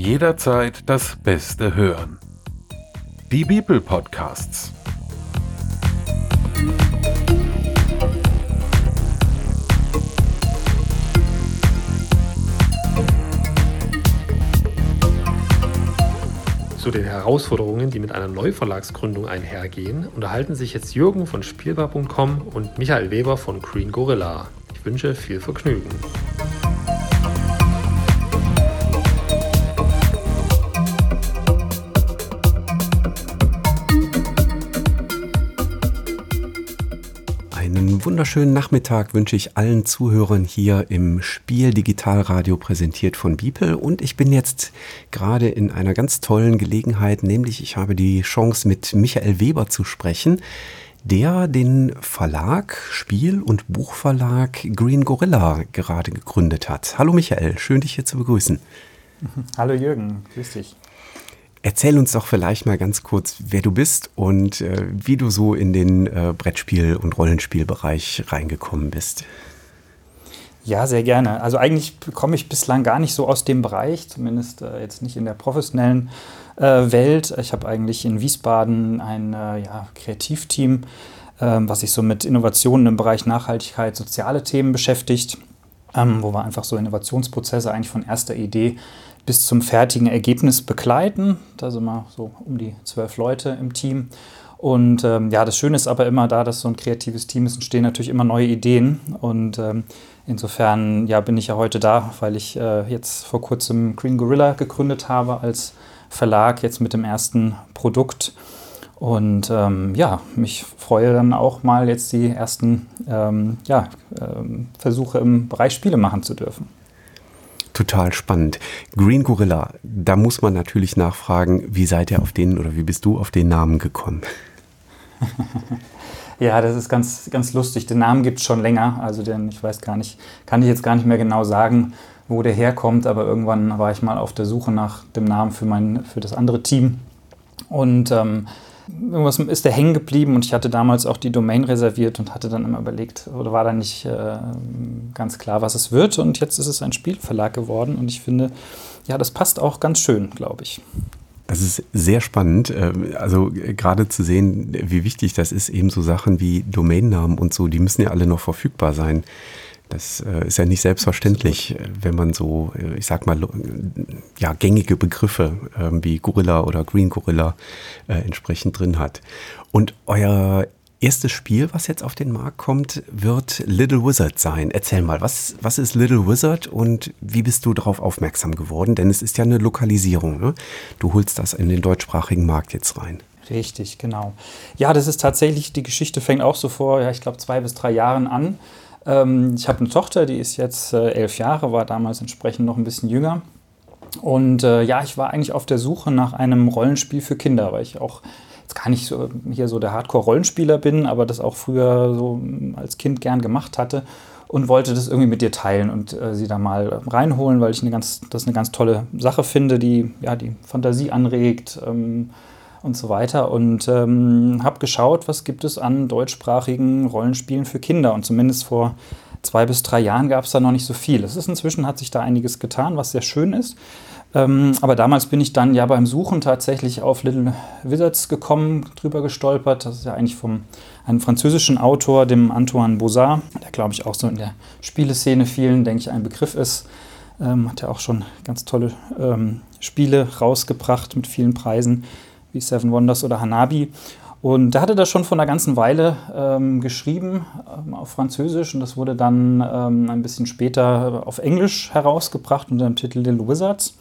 Jederzeit das Beste hören. Die Bibel Podcasts. Zu den Herausforderungen, die mit einer Neuverlagsgründung einhergehen, unterhalten sich jetzt Jürgen von Spielbar.com und Michael Weber von Green Gorilla. Ich wünsche viel Vergnügen. Wunderschönen Nachmittag wünsche ich allen Zuhörern hier im Spiel Digitalradio präsentiert von Beeple und ich bin jetzt gerade in einer ganz tollen Gelegenheit, nämlich ich habe die Chance mit Michael Weber zu sprechen, der den Verlag, Spiel- und Buchverlag Green Gorilla gerade gegründet hat. Hallo Michael, schön dich hier zu begrüßen. Hallo Jürgen, grüß dich. Erzähl uns doch vielleicht mal ganz kurz, wer du bist und äh, wie du so in den äh, Brettspiel- und Rollenspielbereich reingekommen bist. Ja, sehr gerne. Also eigentlich komme ich bislang gar nicht so aus dem Bereich, zumindest äh, jetzt nicht in der professionellen äh, Welt. Ich habe eigentlich in Wiesbaden ein äh, ja, Kreativteam, ähm, was sich so mit Innovationen im Bereich Nachhaltigkeit, soziale Themen beschäftigt, ähm, wo wir einfach so Innovationsprozesse eigentlich von erster Idee bis zum fertigen Ergebnis begleiten. Da sind wir so um die zwölf Leute im Team. Und ähm, ja, das Schöne ist aber immer da, dass so ein kreatives Team ist, entstehen natürlich immer neue Ideen. Und ähm, insofern ja, bin ich ja heute da, weil ich äh, jetzt vor kurzem Green Gorilla gegründet habe als Verlag, jetzt mit dem ersten Produkt. Und ähm, ja, mich freue dann auch mal jetzt die ersten ähm, ja, ähm, Versuche im Bereich Spiele machen zu dürfen total spannend. Green Gorilla, da muss man natürlich nachfragen, wie seid ihr auf den oder wie bist du auf den Namen gekommen? ja, das ist ganz, ganz lustig. Den Namen gibt es schon länger. Also den, ich weiß gar nicht, kann ich jetzt gar nicht mehr genau sagen, wo der herkommt, aber irgendwann war ich mal auf der Suche nach dem Namen für, mein, für das andere Team. Und ähm, irgendwas ist der hängen geblieben und ich hatte damals auch die Domain reserviert und hatte dann immer überlegt, oder war da nicht äh, ganz klar, was es wird. Und jetzt ist es ein Spielverlag geworden und ich finde, ja, das passt auch ganz schön, glaube ich. Das ist sehr spannend, ähm, also gerade zu sehen, wie wichtig das ist, eben so Sachen wie Domainnamen und so, die müssen ja alle noch verfügbar sein. Das äh, ist ja nicht selbstverständlich, Absolut. wenn man so, äh, ich sag mal, ja, gängige Begriffe äh, wie Gorilla oder Green Gorilla äh, entsprechend drin hat. Und euer erstes Spiel, was jetzt auf den Markt kommt, wird Little Wizard sein. Erzähl mal, was, was ist Little Wizard und wie bist du darauf aufmerksam geworden? Denn es ist ja eine Lokalisierung. Ne? Du holst das in den deutschsprachigen Markt jetzt rein. Richtig, genau. Ja, das ist tatsächlich, die Geschichte fängt auch so vor, ja, ich glaube, zwei bis drei Jahren an. Ähm, ich habe eine Tochter, die ist jetzt äh, elf Jahre, war damals entsprechend noch ein bisschen jünger. Und äh, ja, ich war eigentlich auf der Suche nach einem Rollenspiel für Kinder, weil ich auch jetzt gar nicht so, hier so der Hardcore-Rollenspieler bin, aber das auch früher so als Kind gern gemacht hatte und wollte das irgendwie mit dir teilen und äh, sie da mal reinholen, weil ich eine ganz, das eine ganz tolle Sache finde, die ja die Fantasie anregt. Ähm, und so weiter. Und ähm, habe geschaut, was gibt es an deutschsprachigen Rollenspielen für Kinder. Und zumindest vor zwei bis drei Jahren gab es da noch nicht so viel. Es ist inzwischen hat sich da einiges getan, was sehr schön ist. Ähm, aber damals bin ich dann ja beim Suchen tatsächlich auf Little Wizards gekommen, drüber gestolpert. Das ist ja eigentlich vom einem französischen Autor, dem Antoine Bozard, der glaube ich auch so in der Spieleszene vielen, denke ich, ein Begriff ist. Ähm, hat ja auch schon ganz tolle ähm, Spiele rausgebracht mit vielen Preisen wie Seven Wonders oder Hanabi. Und der hatte das schon vor einer ganzen Weile ähm, geschrieben ähm, auf Französisch und das wurde dann ähm, ein bisschen später auf Englisch herausgebracht unter dem Titel Little Wizards.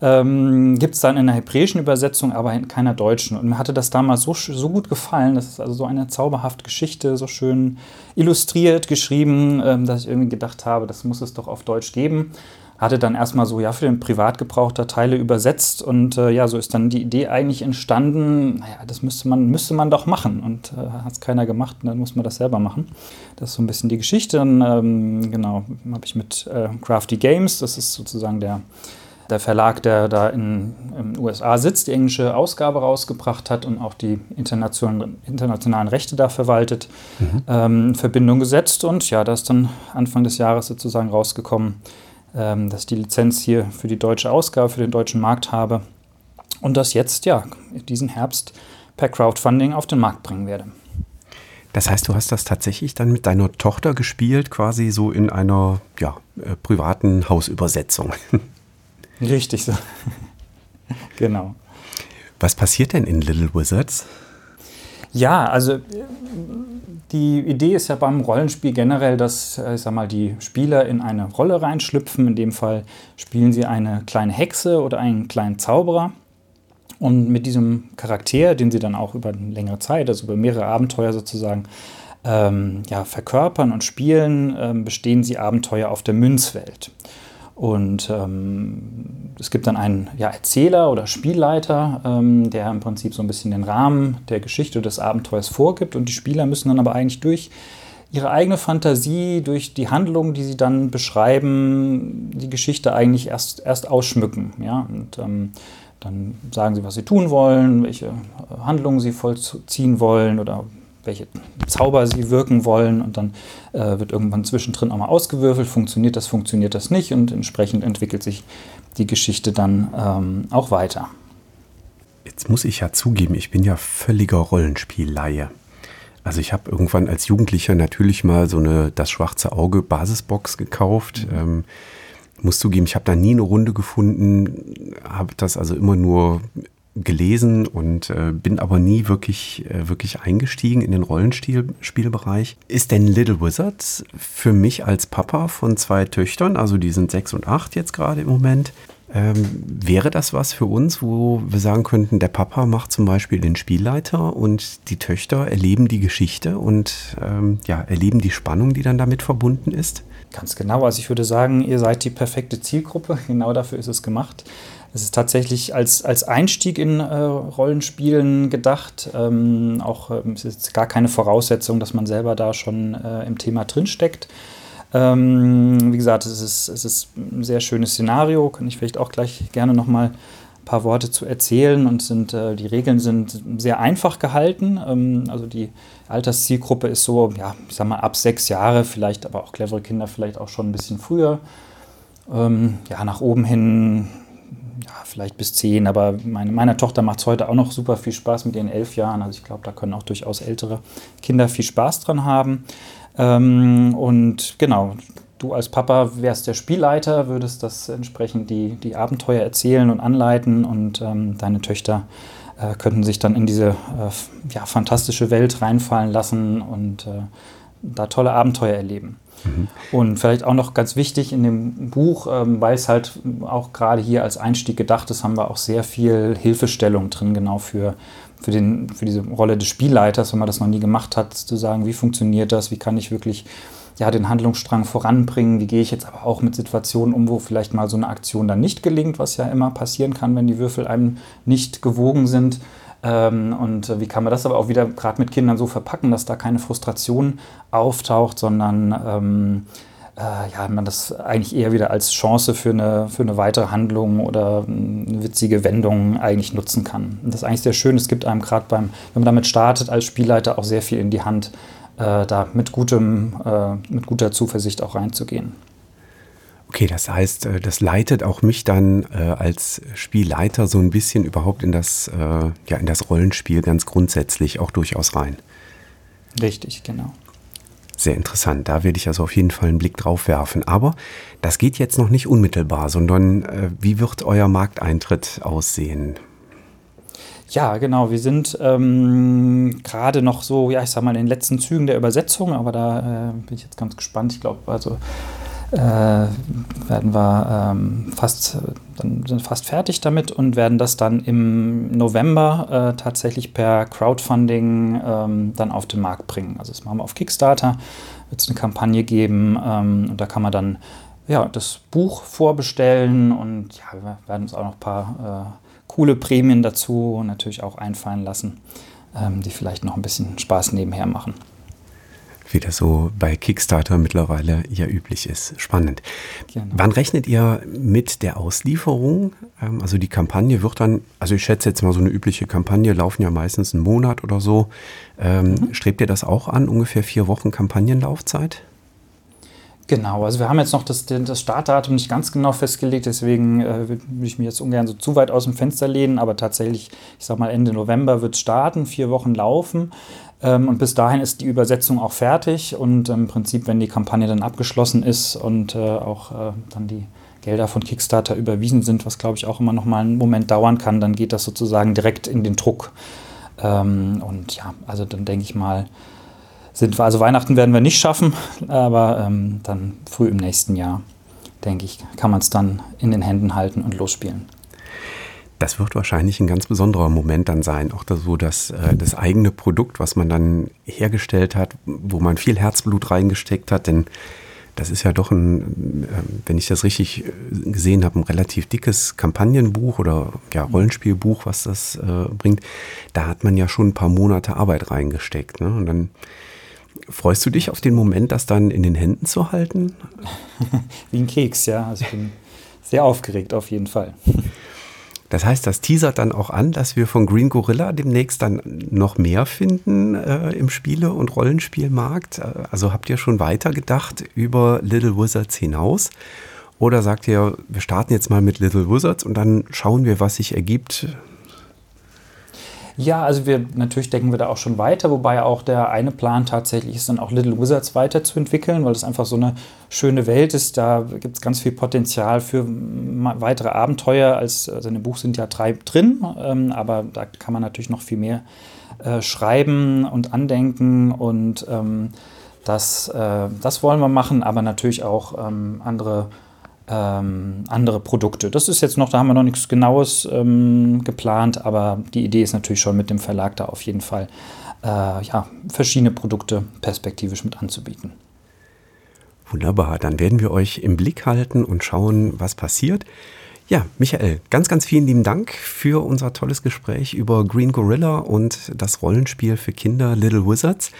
Ähm, Gibt es dann in einer hebräischen Übersetzung, aber in keiner deutschen. Und mir hatte das damals so, so gut gefallen. Das ist also so eine zauberhafte Geschichte, so schön illustriert, geschrieben, ähm, dass ich irgendwie gedacht habe, das muss es doch auf Deutsch geben hatte dann erstmal so ja für den Privatgebrauch da Teile übersetzt und äh, ja, so ist dann die Idee eigentlich entstanden, naja, das müsste man, müsste man doch machen und äh, hat es keiner gemacht und dann muss man das selber machen. Das ist so ein bisschen die Geschichte. Dann ähm, genau, habe ich mit äh, Crafty Games, das ist sozusagen der, der Verlag, der da in den USA sitzt, die englische Ausgabe rausgebracht hat und auch die internationalen, internationalen Rechte da verwaltet, mhm. ähm, in Verbindung gesetzt und ja, da ist dann Anfang des Jahres sozusagen rausgekommen, dass ich die Lizenz hier für die deutsche Ausgabe, für den deutschen Markt habe und das jetzt ja diesen Herbst per Crowdfunding auf den Markt bringen werde. Das heißt, du hast das tatsächlich dann mit deiner Tochter gespielt, quasi so in einer ja, äh, privaten Hausübersetzung. Richtig so. genau. Was passiert denn in Little Wizards? Ja, also die Idee ist ja beim Rollenspiel generell, dass äh, ich sag mal, die Spieler in eine Rolle reinschlüpfen. In dem Fall spielen sie eine kleine Hexe oder einen kleinen Zauberer. Und mit diesem Charakter, den sie dann auch über eine längere Zeit, also über mehrere Abenteuer sozusagen, ähm, ja, verkörpern und spielen, ähm, bestehen sie Abenteuer auf der Münzwelt. Und ähm, es gibt dann einen ja, Erzähler oder Spielleiter, ähm, der im Prinzip so ein bisschen den Rahmen der Geschichte des Abenteuers vorgibt. Und die Spieler müssen dann aber eigentlich durch ihre eigene Fantasie, durch die Handlungen, die sie dann beschreiben, die Geschichte eigentlich erst, erst ausschmücken. Ja? Und ähm, dann sagen sie, was sie tun wollen, welche Handlungen sie vollziehen wollen oder welche Zauber sie wirken wollen. Und dann äh, wird irgendwann zwischendrin auch mal ausgewürfelt, funktioniert das, funktioniert das nicht. Und entsprechend entwickelt sich die Geschichte dann ähm, auch weiter. Jetzt muss ich ja zugeben, ich bin ja völliger Rollenspielleihe. Also ich habe irgendwann als Jugendlicher natürlich mal so eine Das schwarze Auge Basisbox gekauft. Mhm. Ähm, muss zugeben, ich habe da nie eine Runde gefunden, habe das also immer nur gelesen und äh, bin aber nie wirklich, äh, wirklich eingestiegen in den Rollenspielbereich. Ist denn Little Wizards für mich als Papa von zwei Töchtern, also die sind sechs und acht jetzt gerade im Moment, ähm, wäre das was für uns, wo wir sagen könnten, der Papa macht zum Beispiel den Spielleiter und die Töchter erleben die Geschichte und ähm, ja, erleben die Spannung, die dann damit verbunden ist? Ganz genau. Also ich würde sagen, ihr seid die perfekte Zielgruppe. Genau dafür ist es gemacht. Es ist tatsächlich als, als Einstieg in äh, Rollenspielen gedacht. Ähm, auch ähm, es ist gar keine Voraussetzung, dass man selber da schon äh, im Thema drinsteckt. Ähm, wie gesagt, es ist, es ist ein sehr schönes Szenario. Kann ich vielleicht auch gleich gerne nochmal ein paar Worte zu erzählen. Und sind, äh, die Regeln sind sehr einfach gehalten. Ähm, also die Alterszielgruppe ist so, ja, ich sag mal, ab sechs Jahre, vielleicht aber auch clevere Kinder vielleicht auch schon ein bisschen früher. Ähm, ja, nach oben hin, ja, vielleicht bis zehn, aber meine, meiner Tochter macht es heute auch noch super viel Spaß mit ihren elf Jahren. Also ich glaube, da können auch durchaus ältere Kinder viel Spaß dran haben. Ähm, und genau, du als Papa wärst der Spielleiter, würdest das entsprechend die, die Abenteuer erzählen und anleiten und ähm, deine Töchter äh, könnten sich dann in diese äh, ja, fantastische Welt reinfallen lassen und äh, da tolle Abenteuer erleben. Mhm. Und vielleicht auch noch ganz wichtig in dem Buch, ähm, weil es halt auch gerade hier als Einstieg gedacht ist, haben wir auch sehr viel Hilfestellung drin, genau für, für, den, für diese Rolle des Spielleiters, wenn man das noch nie gemacht hat, zu sagen, wie funktioniert das, wie kann ich wirklich ja, den Handlungsstrang voranbringen, wie gehe ich jetzt aber auch mit Situationen um, wo vielleicht mal so eine Aktion dann nicht gelingt, was ja immer passieren kann, wenn die Würfel einem nicht gewogen sind. Ähm, und äh, wie kann man das aber auch wieder gerade mit Kindern so verpacken, dass da keine Frustration auftaucht, sondern ähm, äh, ja, man das eigentlich eher wieder als Chance für eine, für eine weitere Handlung oder eine witzige Wendung eigentlich nutzen kann. Und das ist eigentlich sehr schön. Es gibt einem gerade beim, wenn man damit startet, als Spielleiter auch sehr viel in die Hand, äh, da mit, gutem, äh, mit guter Zuversicht auch reinzugehen. Okay, das heißt, äh, das leitet auch mich dann äh, als Spielleiter so ein bisschen überhaupt in das, äh, ja, in das Rollenspiel ganz grundsätzlich auch durchaus rein. Richtig, genau. Sehr interessant. Da werde ich also auf jeden Fall einen Blick drauf werfen. Aber das geht jetzt noch nicht unmittelbar, sondern äh, wie wird euer Markteintritt aussehen? Ja, genau. Wir sind ähm, gerade noch so, ja, ich sag mal, in den letzten Zügen der Übersetzung, aber da äh, bin ich jetzt ganz gespannt. Ich glaube, also äh, werden wir ähm, fast, dann sind fast fertig damit und werden das dann im November äh, tatsächlich per Crowdfunding ähm, dann auf den Markt bringen. Also das machen wir auf Kickstarter, wird es eine Kampagne geben ähm, und da kann man dann ja, das Buch vorbestellen und ja, wir werden uns auch noch ein paar äh, coole Prämien dazu natürlich auch einfallen lassen, ähm, die vielleicht noch ein bisschen Spaß nebenher machen. Wie das so bei Kickstarter mittlerweile ja üblich ist. Spannend. Genau. Wann rechnet ihr mit der Auslieferung? Ähm, also die Kampagne wird dann, also ich schätze jetzt mal so eine übliche Kampagne, laufen ja meistens einen Monat oder so. Ähm, mhm. Strebt ihr das auch an, ungefähr vier Wochen Kampagnenlaufzeit? Genau, also wir haben jetzt noch das, das Startdatum nicht ganz genau festgelegt, deswegen äh, würde ich mich jetzt ungern so zu weit aus dem Fenster lehnen, aber tatsächlich, ich sag mal, Ende November wird es starten, vier Wochen laufen. Ähm, und bis dahin ist die Übersetzung auch fertig und im Prinzip, wenn die Kampagne dann abgeschlossen ist und äh, auch äh, dann die Gelder von Kickstarter überwiesen sind, was glaube ich auch immer noch mal einen Moment dauern kann, dann geht das sozusagen direkt in den Druck. Ähm, und ja, also dann denke ich mal, sind wir, also Weihnachten werden wir nicht schaffen, aber ähm, dann früh im nächsten Jahr, denke ich, kann man es dann in den Händen halten und losspielen. Das wird wahrscheinlich ein ganz besonderer Moment dann sein, auch das, so das, äh, das eigene Produkt, was man dann hergestellt hat, wo man viel Herzblut reingesteckt hat, denn das ist ja doch ein, äh, wenn ich das richtig äh, gesehen habe, ein relativ dickes Kampagnenbuch oder ja, Rollenspielbuch, was das äh, bringt. Da hat man ja schon ein paar Monate Arbeit reingesteckt. Ne? Und dann freust du dich auf den Moment, das dann in den Händen zu halten? Wie ein Keks, ja. Also ich bin sehr aufgeregt auf jeden Fall. Das heißt, das teasert dann auch an, dass wir von Green Gorilla demnächst dann noch mehr finden äh, im Spiele- und Rollenspielmarkt. Äh, also habt ihr schon weiter gedacht über Little Wizards hinaus? Oder sagt ihr, wir starten jetzt mal mit Little Wizards und dann schauen wir, was sich ergibt? Ja, also wir natürlich denken wir da auch schon weiter, wobei auch der eine Plan tatsächlich ist, dann auch Little Wizards weiterzuentwickeln, weil es einfach so eine schöne Welt ist. Da gibt es ganz viel Potenzial für weitere Abenteuer. Als, also in dem Buch sind ja drei drin, ähm, aber da kann man natürlich noch viel mehr äh, schreiben und andenken und ähm, das, äh, das wollen wir machen, aber natürlich auch ähm, andere ähm, andere Produkte. Das ist jetzt noch, da haben wir noch nichts Genaues ähm, geplant, aber die Idee ist natürlich schon mit dem Verlag da auf jeden Fall äh, ja, verschiedene Produkte perspektivisch mit anzubieten. Wunderbar, dann werden wir euch im Blick halten und schauen, was passiert. Ja, Michael, ganz, ganz vielen lieben Dank für unser tolles Gespräch über Green Gorilla und das Rollenspiel für Kinder Little Wizards.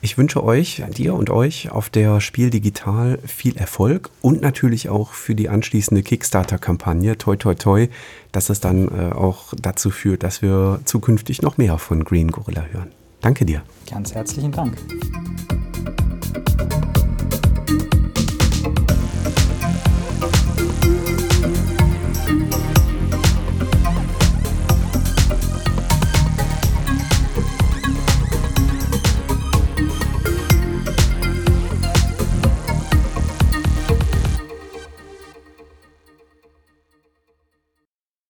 Ich wünsche euch, dir und euch auf der Spiel Digital viel Erfolg und natürlich auch für die anschließende Kickstarter-Kampagne. Toi, toi, toi, dass es dann äh, auch dazu führt, dass wir zukünftig noch mehr von Green Gorilla hören. Danke dir. Ganz herzlichen Dank.